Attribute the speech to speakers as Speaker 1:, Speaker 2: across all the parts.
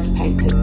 Speaker 1: lead painted.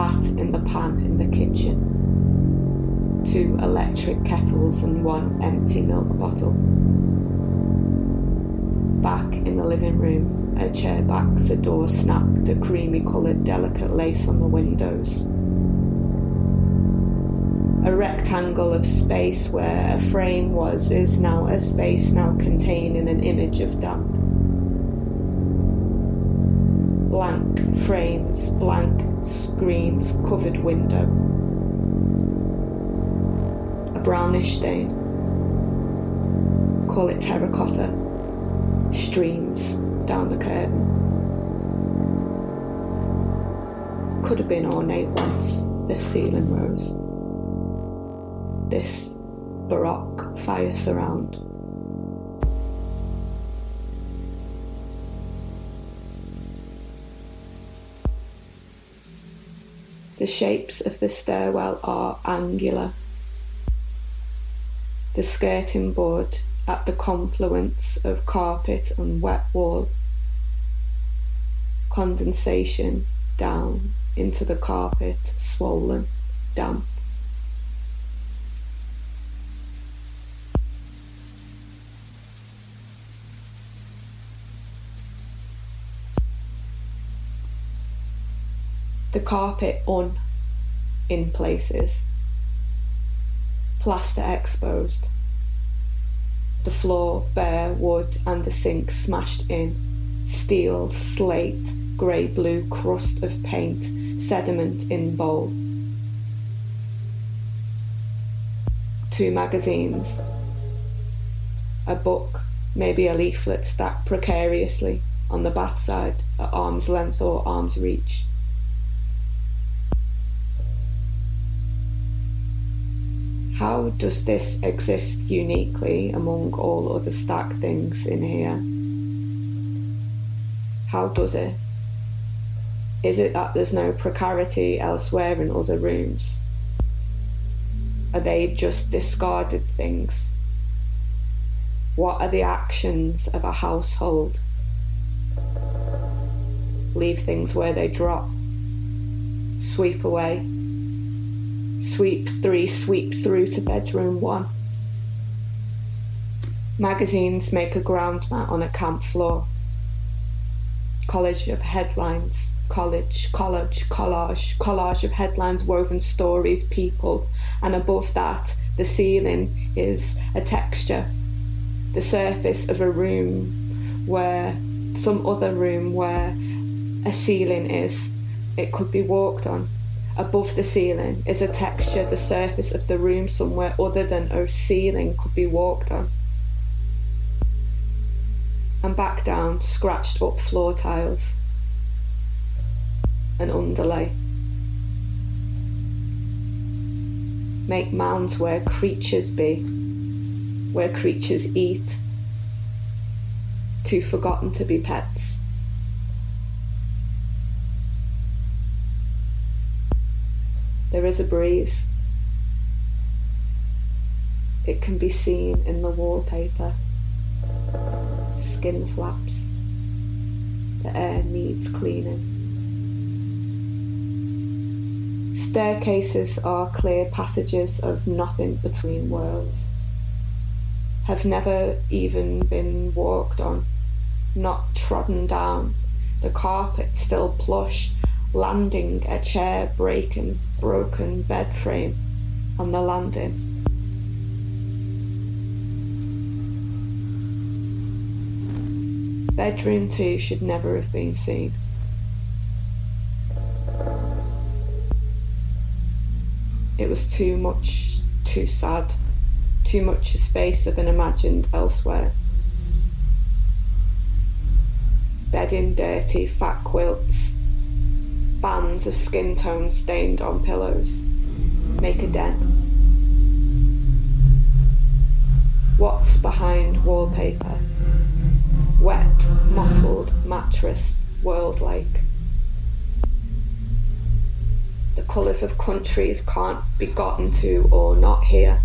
Speaker 1: fat in the pan in the kitchen, two electric kettles and one empty milk bottle. Back in the living room, a chair backs, a door snapped, a creamy coloured delicate lace on the windows. A rectangle of space where a frame was is now a space now containing an image of damp. Blank frames, blank screens, covered window. A brownish stain. Call it terracotta. Streams down the curtain. Could have been ornate once, this ceiling rose. This baroque fire surround. The shapes of the stairwell are angular. The skirting board at the confluence of carpet and wet wall. Condensation down into the carpet, swollen, damp. The carpet on in places, plaster exposed, the floor bare wood and the sink smashed in, steel, slate, grey blue crust of paint, sediment in bowl. Two magazines, a book, maybe a leaflet stacked precariously on the bath side at arm's length or arm's reach. How does this exist uniquely among all other stack things in here? How does it? Is it that there's no precarity elsewhere in other rooms? Are they just discarded things? What are the actions of a household? Leave things where they drop. Sweep away Sweep three, sweep through to bedroom one. Magazines make a ground mat on a camp floor. College of headlines, college, college, collage, collage of headlines, woven stories, people, and above that, the ceiling is a texture, the surface of a room where some other room where a ceiling is. It could be walked on above the ceiling is a texture the surface of the room somewhere other than a ceiling could be walked on. And back down, scratched up floor tiles. An underlay. Make mounds where creatures be, where creatures eat, too forgotten to be pets. There is a breeze. It can be seen in the wallpaper. Skin flaps. The air needs cleaning. Staircases are clear passages of nothing between worlds. Have never even been walked on, not trodden down. The carpet still plush landing a chair breaking broken bed frame on the landing. Bedroom 2 should never have been seen. It was too much, too sad, too much a space of an imagined elsewhere. Bedding dirty, fat quilts, bands of skin tone stained on pillows make a dent. What's behind wallpaper? Wet, mottled mattress, world like. The colours of countries can't be gotten to or not here.